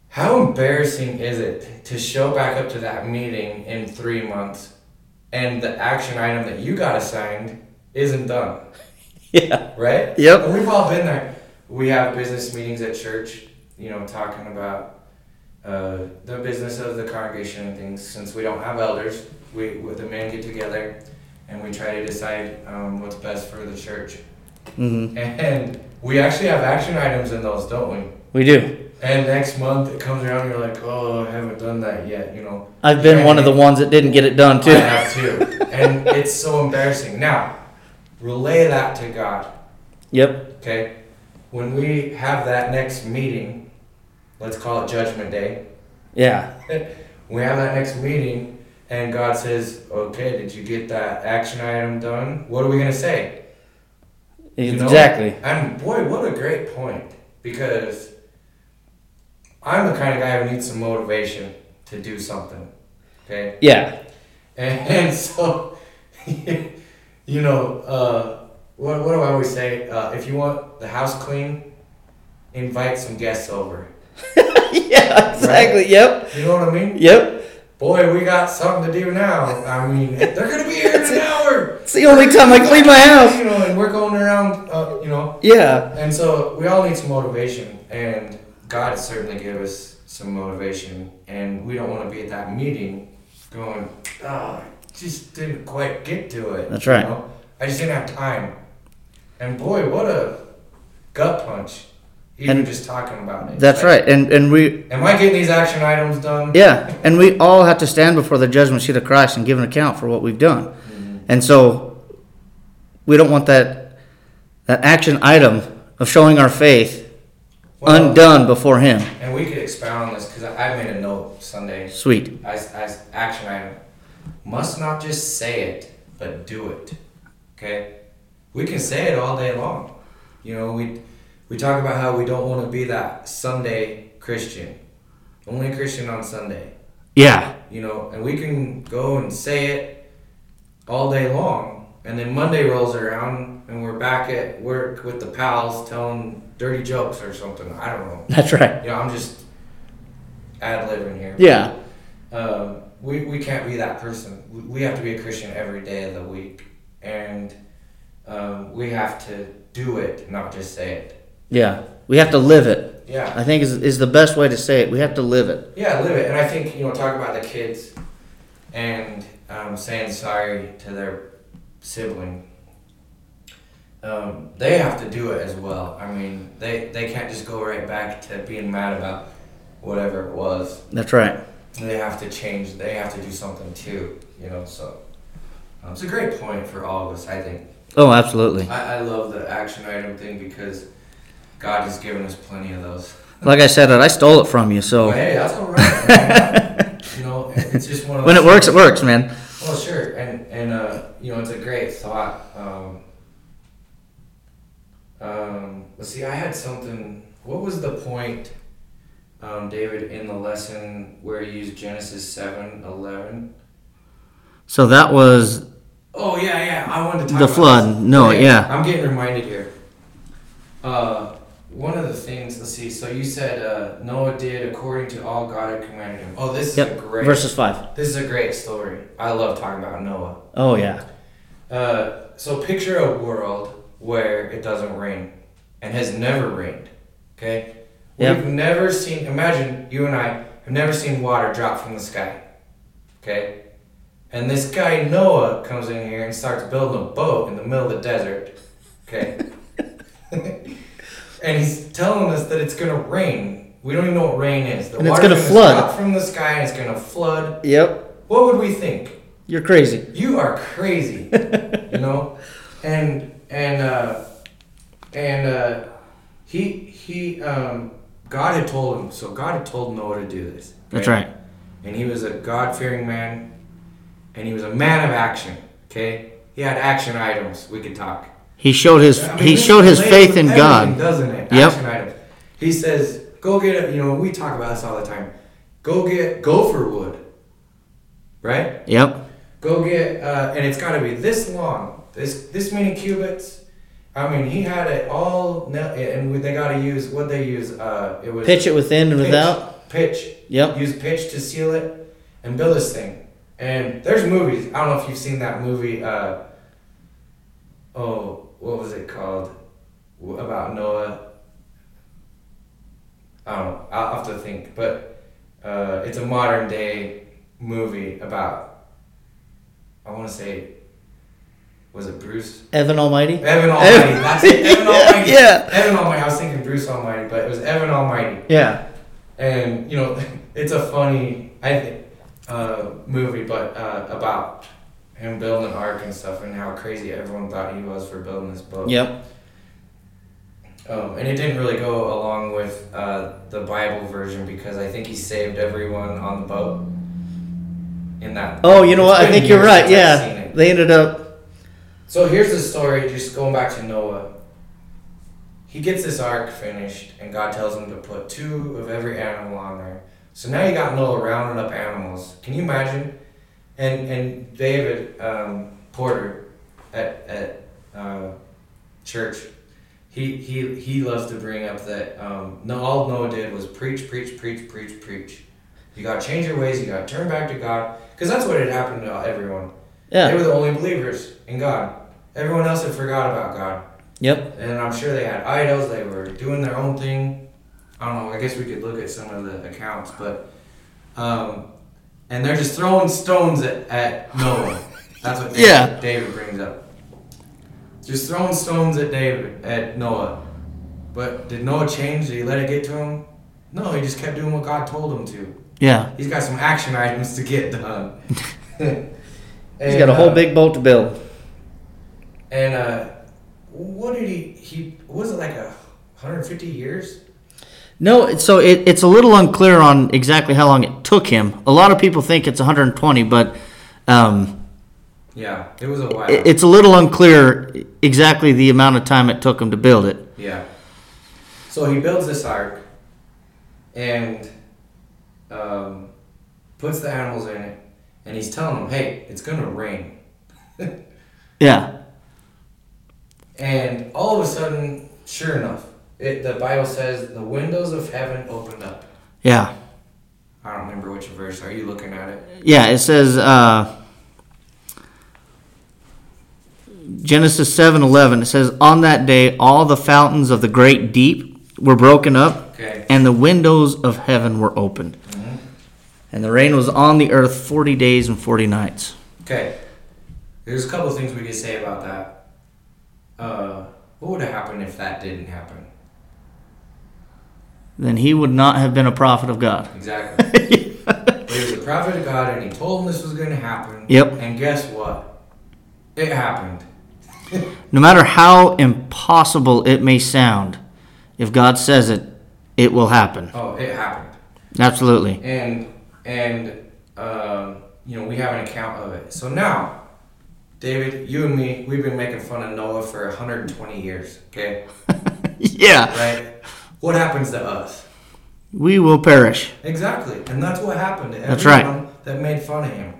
How embarrassing is it to show back up to that meeting in three months and the action item that you got assigned isn't done? Yeah. Right? Yep. We've all been there. We have business meetings at church, you know, talking about uh, the business of the congregation and things. Since we don't have elders, we with the men get together and we try to decide um, what's best for the church. hmm And we actually have action items in those, don't we? We do. And next month it comes around, you're like, oh, I haven't done that yet, you know. I've been one of the ones that didn't get it done I have too. and it's so embarrassing. Now, relay that to God. Yep. Okay? When we have that next meeting, let's call it Judgment Day. Yeah. We have that next meeting, and God says, Okay, did you get that action item done? What are we going to say? You know? Exactly. And boy, what a great point. Because I'm the kind of guy who needs some motivation to do something. Okay? Yeah. And, and so, you know, uh, what, what do I always say? Uh, if you want the house clean, invite some guests over. yeah. Exactly. Yep. You know what I mean? Yep. Boy, we got something to do now. I mean, they're gonna be here in an hour. It's the only time I clean my house. You know, and we're going around. Uh, you know, Yeah. and so we all need some motivation, and God certainly gave us some motivation, and we don't want to be at that meeting going, oh, I just didn't quite get to it. That's right. You know? I just didn't have time. And boy, what a gut punch. Even And just talking about it. That's Like, right. And and we Am I getting these action items done? yeah, and we all have to stand before the judgment seat of Christ and give an account for what we've done. Mhm. And so we don't want that that action item of showing our faith Well, undone before him. And we could expound on this because I I made a note Sunday Sweet. as, as action item. Must not just say it, but do it. Okay? We can say it all day long. You know, we we talk about how we don't want to be that Sunday Christian. Only Christian on Sunday. Yeah. You know, and we can go and say it all day long. And then Monday rolls around and we're back at work with the pals telling dirty jokes or something. I don't know. That's right. You know, I'm just ad libbing here. Yeah. Um, we, we can't be that person. We, we have to be a Christian every day of the week. And um, we have to do it, not just say it. Yeah. We have to live it. Yeah. I think is is the best way to say it. We have to live it. Yeah, live it. And I think, you know, talk about the kids and um, saying sorry to their sibling. Um, they have to do it as well. I mean, they, they can't just go right back to being mad about whatever it was. That's right. they have to change. They have to do something too. You know, so um, it's a great point for all of us. I think. Oh, absolutely. I, I love the action item thing because God has given us plenty of those. Like I said, I stole it from you. So But hey, that's all right. you know, it's just one of when it works, it works, man. Well, sure, and and uh, you know, it's a great thought. Um, um, let's see. I had something. What was the point, um, David, in the lesson where you used Genesis seven eleven? So that was Oh yeah, yeah. I wanted to talk The flood. this. No, yeah. I'm getting reminded here. Uh, one of the things. Let's see. So you said uh, Noah did according to all God had commanded him. Oh, this is a great. Verses five. This is a great story. I love talking about Noah. Oh yeah. Uh, so picture a world where it doesn't rain and has never rained. Okay. Yep. We've never seen. Imagine you and I have never seen water drop from the sky. Okay. And this guy Noah comes in here and starts building a boat in the middle of the desert. Okay. and he's telling us that it's gonna rain. We don't even know what rain is. The And it's water's gonna flood. drop from the sky and it's gonna flood. Yep. What would we think? You're crazy. You are crazy. you know? And and uh and uh he he um God had told him so God had told Noah to do this. That's right. And he was a God fearing man and he was a man of action. Okay? He had action items we could talk. He showed his I mean, he showed his faith in God. doesn't it? Yep. Action items. He says, "Go get it." You know, we talk about this all the time. Go get gopher wood. right? Yep. Go get, uh, and it's got to be this long, this this many cubits. I mean, he had it all, and they got to use what they use. Uh, it was Pitch it within and pitch, without. Pitch. Yep. Use pitch to seal it and build this thing. And there's movies. I don't know if you've seen that movie. Uh, oh, what was it called? About Noah. I don't know. I'll have to think. But uh, it's a modern day movie about. I want to say. Was it Bruce? Evan Almighty. Evan Almighty. That's it. Evan Almighty. Yeah. Evan Almighty. I was thinking Bruce Almighty, but it was Evan Almighty Yeah. and you know it's a funny I think uh, movie, but uh, about him building an ark and stuff, and how crazy everyone thought he was for building this boat. Yep. Um, and it didn't really go along with uh, the Bible version because I think he saved everyone on the boat. In that. Oh, you know what? I think you're right. since I've seen Yeah. They ended up. So here's the story. Just going back to Noah. He gets this ark finished, and God tells him to put two of every animal on there. So now you got Noah rounding up animals. Can you imagine? And and David um, Porter at at uh, church, he he he loves to bring up that um, no all Noah did was preach, preach, preach, preach, preach. You got to change your ways. You got to turn back to God, because that's what had happened to everyone. Yeah, They were the only believers in God. Everyone else had forgot about God. Yep. And I'm sure they had idols, they were doing their own thing. I don't know, I guess we could look at some of the accounts, but um, and they're just throwing stones at, at Noah. That's what David, Yeah. David brings up. Just throwing stones at David at Noah. But did Noah change? Did he let it get to him? No, he just kept doing what God told him to. Yeah. He's got some action items to get done. He's got a whole uh, big boat to build. And uh, what did he? He was it like a 150 years? No, so it, it's a little unclear on exactly how long it took him. A lot of people think it's 120, but um, Yeah, it was a while. it, it's a little unclear exactly the amount of time it took him to build it. yeah. So he builds this ark, and um, puts the animals in it, and he's telling them, "Hey, it's gonna rain." Yeah. And all of a sudden, sure enough, it, the Bible says the windows of heaven opened up. Yeah. I don't remember which verse. Are you looking at it? Yeah, it says uh, Genesis seven eleven. It says, "On that day, all the fountains of the great deep were broken up, Okay. and the windows of heaven were opened, Mhm. and the rain was on the earth forty days and forty nights." Okay. There's a couple things we could say about that. Uh, what would have happened if that didn't happen? Then he would not have been a prophet of God. Exactly. but he was a prophet of God, and he told him this was going to happen. Yep. And guess what? It happened. No matter how impossible it may sound, if God says it, it will happen. Oh, it happened. Absolutely. And and um, you know we have an account of it. So now, David, you and me, we've been making fun of Noah for 120 years. Okay, yeah. right? What happens to us? We will perish. Exactly, and that's what happened to That's right. everyone that made fun of him,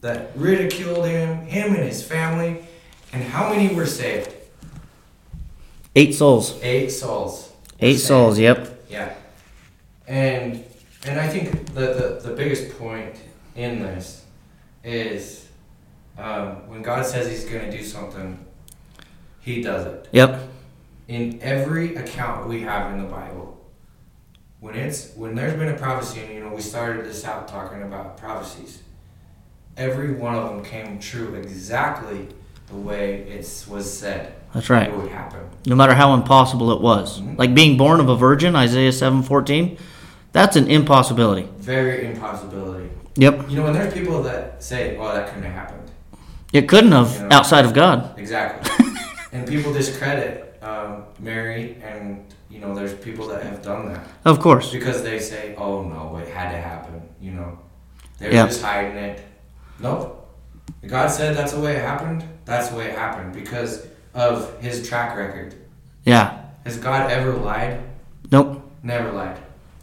that ridiculed him, him and his family, and how many were saved? Eight souls. Eight souls. Eight saved. souls, yep. Yeah, and and I think the the, the biggest point in this is um, when God says He's going to do something, He does it. Yep. In every account we have in the Bible, when it's when there's been a prophecy, and you know we started this out talking about prophecies, every one of them came true exactly the way it was said That's right. it would happen. No matter how impossible it was. Mhm. Like being born of a virgin, Isaiah 7:14, that's an impossibility. Very impossibility. Yep. You know, and there's people that say, "Well, that couldn't have happened." It couldn't have Yeah. outside of God. Exactly. and people discredit um, Mary, and you know, there's people that have done that. Of course. Because they say, "Oh no, it had to happen," you know. They're Yeah. just hiding it. Nope. God said that's the way it happened. That's the way it happened because of His track record. Yeah. Has God ever lied? Nope. Never lied.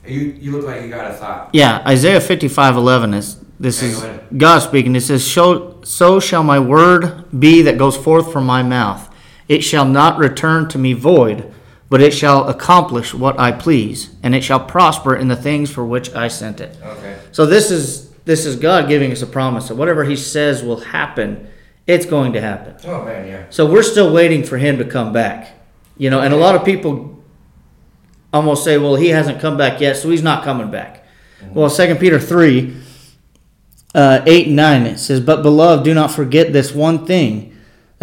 You you look like you got a thought. Yeah, Isaiah 55:11 is This Okay, is. God speaking. It says, "So so shall my word be that goes forth from my mouth. It shall not return to me void, but it shall accomplish what I please, and it shall prosper in the things for which I sent it." Okay. So this is this is God giving us a promise that whatever He says will happen, it's going to happen. Oh man, yeah. So we're still waiting for Him to come back. You know, and a lot of people almost say, "Well, He hasn't come back yet, so He's not coming back." Well, Second Peter three, uh, eight and nine, it says, "But beloved, do not forget this one thing."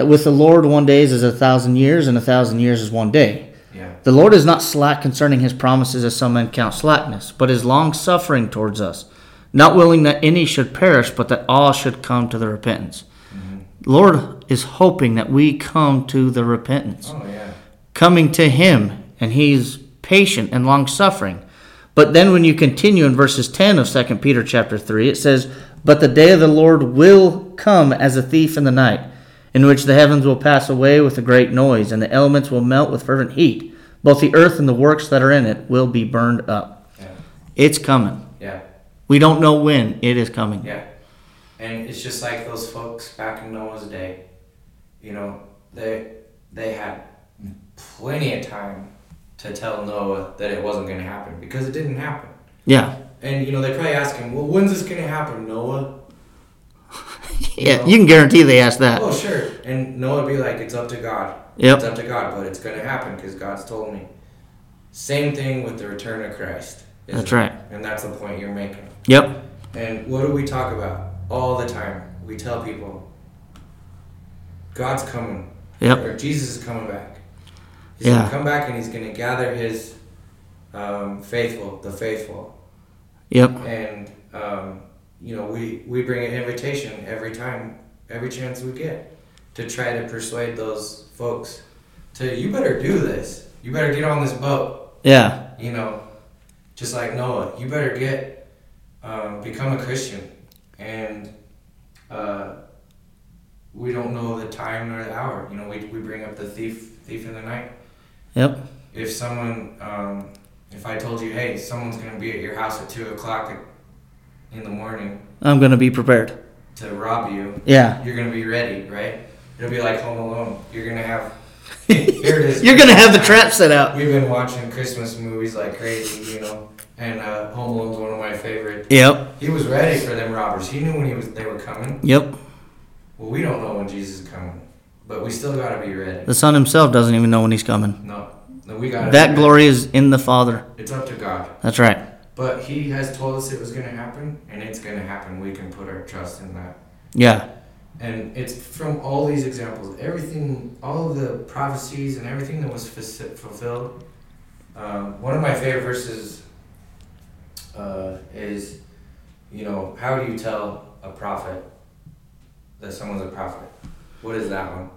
That with the Lord one day is a thousand years, and a thousand years is one day. Yeah. The Lord is not slack concerning his promises, as some men count slackness, but is long suffering towards us, not willing that any should perish, but that all should come to the repentance. Mm-hmm. Lord is hoping that we come to the repentance, Oh yeah. coming to him, and he's patient and long suffering. But then when you continue in verses 10 of 2 Peter chapter 3, it says, But the day of the Lord will come as a thief in the night, in which the heavens will pass away with a great noise, and the elements will melt with fervent heat. Both the earth and the works that are in it will be burned up. Yeah. It's coming. Yeah. We don't know when it is coming. Yeah. And it's just like those folks back in Noah's day. You know, they they had plenty of time to tell Noah that it wasn't going to happen because it didn't happen. Yeah. And you know, they probably ask him, "Well, when's this going to happen, Noah?" Yeah, you can guarantee they asked that. Oh, sure. And Noah would be like, "It's up to God. Yep. It's up to God, but it's going to happen because God's told me." Same thing with the return of Christ. That's it? right. And that's the point you're making. Yep. And what do we talk about all the time? We tell people, God's coming. Yep. Or Jesus is coming back. He's Yeah. going to come back and he's going to gather his um, faithful, the faithful. Yep. And, um, you know, we, we bring an invitation every time, every chance we get to try to persuade those folks to, you better do this. You better get on this boat Yeah. you know, just like Noah, you better get, um, become a Christian. And uh, we don't know the time or the hour. You know, we, we bring up the thief, thief in the night. Yep. If someone, um, if I told you, hey, someone's going to be at your house at 2 o'clock in the morning I'm to be prepared. to rob you, Yeah. you're to be ready, right? It'll be like Home Alone. You're to have, here it is. You're to have the trap set out. We've been watching Christmas movies like crazy, you know, and uh, Home Alone's one of my favorites. Yep. He was ready for them robbers. He knew when he was they were coming. Yep. Well, we don't know when Jesus is coming, but we still gotta be ready. The Son himself doesn't even know when he's coming. No, no, we gotta. That glory is in the Father. It's up to God, That's right. But He has told us it was gonna happen, and it's gonna happen. We can put our trust in that, Yeah. and it's from all these examples, everything, all of the prophecies and everything that was fulfi- fulfilled. Um, one of my favorite verses uh, is, you know, how do you tell a prophet that someone's a prophet? What is that one?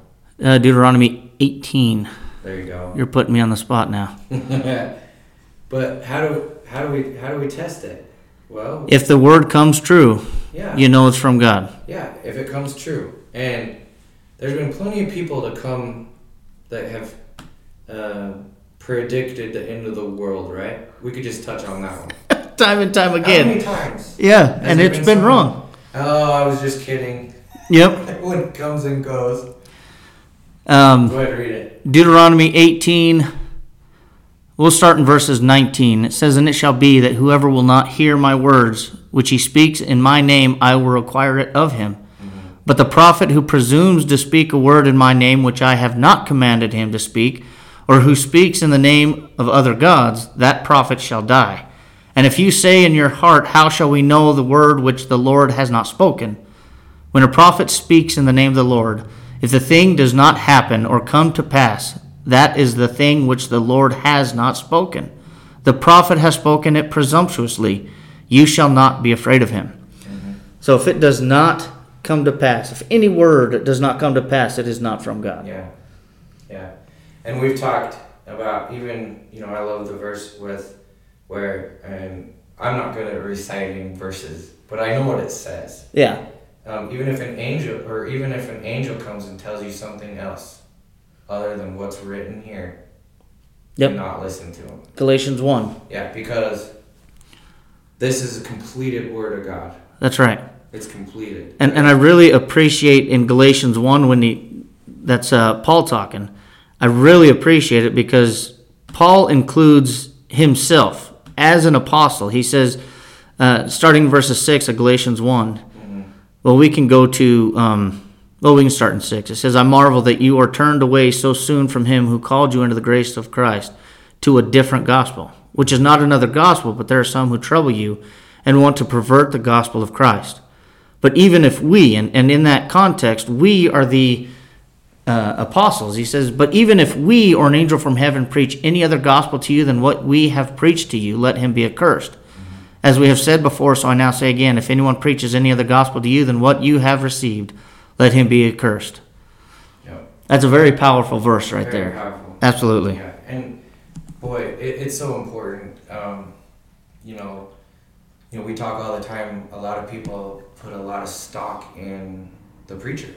Uh, Deuteronomy 18. There you go. You're putting me on the spot now. but how do how do we how do we test it? Well, If the word comes true, yeah, you know it's from God. yeah. If it comes true, and there's been plenty of people to come that have uh, predicted the end of the world. Right? We could just touch on that one. time and time again. How many times? Yeah, and it's been been wrong. Oh, I was just kidding. Yep. it comes and goes. Um, Go ahead, read it. Deuteronomy 18. We'll start in verses 19. It says, And it shall be that whoever will not hear my words, which he speaks in my name, I will require it of him. But the prophet who presumes to speak a word in my name, which I have not commanded him to speak, or who speaks in the name of other gods, that prophet shall die. And if you say in your heart, How shall we know the word which the Lord has not spoken? When a prophet speaks in the name of the Lord, if the thing does not happen or come to pass, that is the thing which the Lord has not spoken. The prophet has spoken it presumptuously. You shall not be afraid of him. So if it does not come to pass, if any word does not come to pass, it is not from God. Yeah, yeah. And we've talked about even you know I love the verse with where and I'm not good at reciting verses, but I know what it says. Yeah. Um, even if an angel or even if an angel comes and tells you something else other than what's written here, Yep. do not listen to him. Galatians 1. Yeah, because this is a completed word of God. That's right. It's completed. And and I really appreciate in Galatians one when he that's uh, Paul talking. I really appreciate it because Paul includes himself as an apostle. He says, uh, starting verses six of Galatians one. Well, we can go to. Um, well, we can start in six. It says, "I marvel that you are turned away so soon from him who called you into the grace of Christ to a different gospel, which is not another gospel, but there are some who trouble you and want to pervert the gospel of Christ." But even if we, and, and in that context, we are the uh, apostles, he says, but even if we or an angel from heaven preach any other gospel to you than what we have preached to you, let him be accursed. As we have said before, so I now say again, if anyone preaches any other gospel to you than what you have received, let him be accursed. Yep. That's a very powerful verse right Very there. powerful. Absolutely. Yeah, and boy, it, it's so important. Um, you know, you know, we talk all the time. A lot of people put a lot of stock in the preacher,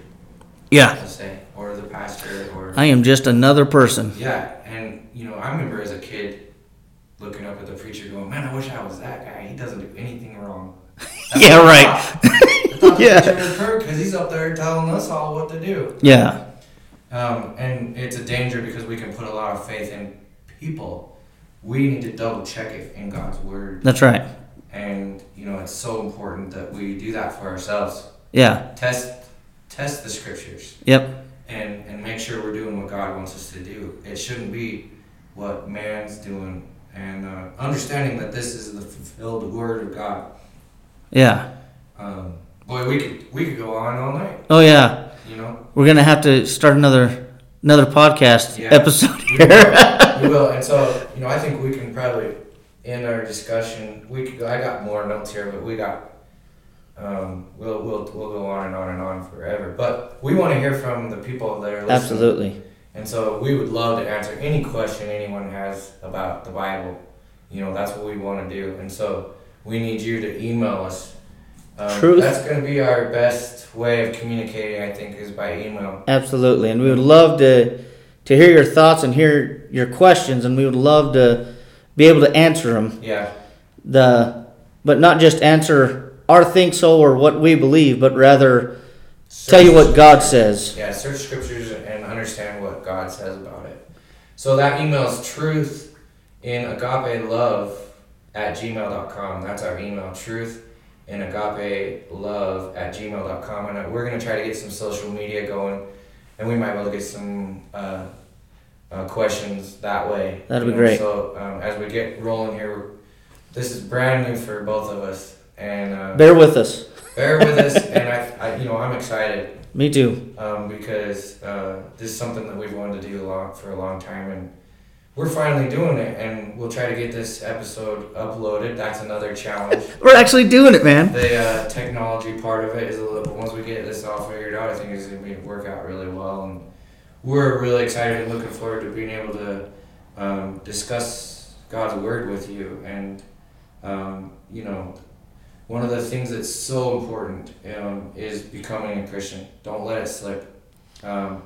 Yeah. say, or the pastor, or I am just another person. yeah. And you know, I remember as a kid looking up at the preacher, going, "Man, I wish I was that guy. He doesn't do anything wrong." Yeah, right. Yeah. the preacher Kirk because he's up there telling us all what to do. Yeah. Um, and it's a danger because we can put a lot of faith in people. We need to double check it in God's word. That's right. And you know, it's so important that we do that for ourselves. Yeah. Test test the scriptures Yep. and, and make sure we're doing what God wants us to do. It shouldn't be what man's doing. And uh, understanding that this is the fulfilled word of God. Yeah. Um, boy, we could we could go on all night. Oh yeah. You know, We're gonna have to start another another podcast Yeah. episode We here. will. we will. And so, you know, I think we can probably end our discussion. We could, I got more notes here, but we got. Um, we'll we'll we'll go on and on and on forever. But we want to hear from the people that are listening. Absolutely. And so we would love to answer any question anyone has about the Bible. You know, that's what we want to do. And so we need you to email us. Um, Truth. That's going to be our best way of communicating. I think is by email. Absolutely. And we would love to to hear your thoughts and hear your questions, and we would love to be able to answer them. Yeah. The but not just answer our think so or what we believe, but rather tell you what God says. Yeah, search scriptures and understand what God says about it. So that email is truth in agape love at gmail.com. That's our email, truth in agape love at gmail.com. And uh, we're going to try to get some social media going and we might be able to get some uh, uh, questions that way. That'd be great. So um, as we get rolling here, this is brand new for both of us. And uh, Bear with us. bear with us. And I, I, you know, I'm excited Me too. um, because uh, this is something that we've wanted to do a lot for a long time, and we're finally doing it. And we'll try to get this episode uploaded. That's another challenge. We're actually doing it, man. the uh, technology part of it is a little. But once we get this all figured out, I think it's gonna be work out really well, and we're really excited and looking forward to being able to um, discuss God's word with you. And um, you know, one of the things that's so important um, is becoming a Christian. Don't let it slip. Um,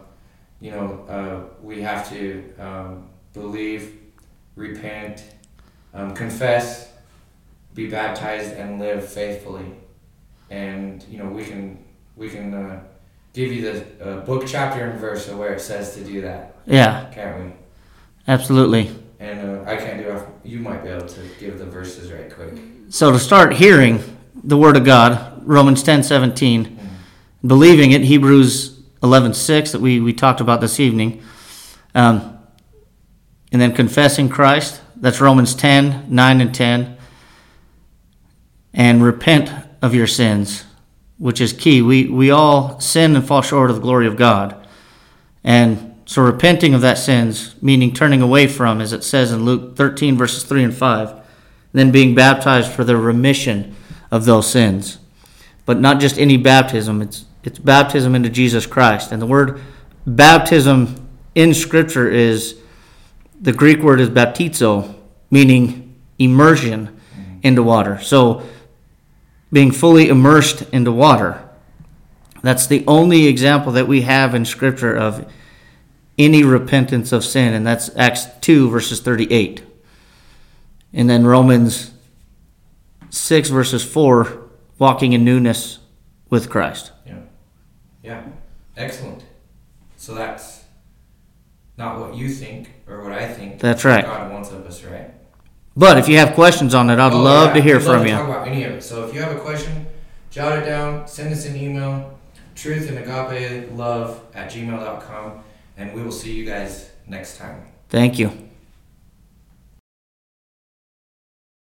you know, uh, we have to um, believe, repent, um, confess, be baptized, and live faithfully. And you know, we can we can uh, give you the uh, book, chapter, and verse of where it says to do that, Yeah, can't we? absolutely. And uh, I can't do it. You might be able to give the verses right quick. So to start hearing the word of God, Romans ten seventeen, believing it, Hebrews eleven six that we, we talked about this evening, um, and then confessing Christ, that's Romans 10 9 and 10, and repent of your sins, which is key. We, we all sin and fall short of the glory of God. And so repenting of that sins, meaning turning away from, as it says in Luke 13, verses 3 and 5, then being baptized for the remission of those sins. But not just any baptism, it's, it's baptism into Jesus Christ. And the word baptism in Scripture is the Greek word is baptizo, meaning immersion into water. So being fully immersed into water. That's the only example that we have in Scripture of any repentance of sin, and that's Acts 2, verses 38. And then Romans 6, verses 4 walking in newness with Christ. Yeah, Yeah. excellent. So that's not what you think or what I think. That's right. God wants of us, right? But if you have questions on it, I'd Oh, love yeah, to hear we'd from to you. Talk about any of it. So if you have a question, jot it down. Send us an email. Truth and agape love at gmail.com, and we will see you guys next time. Thank you.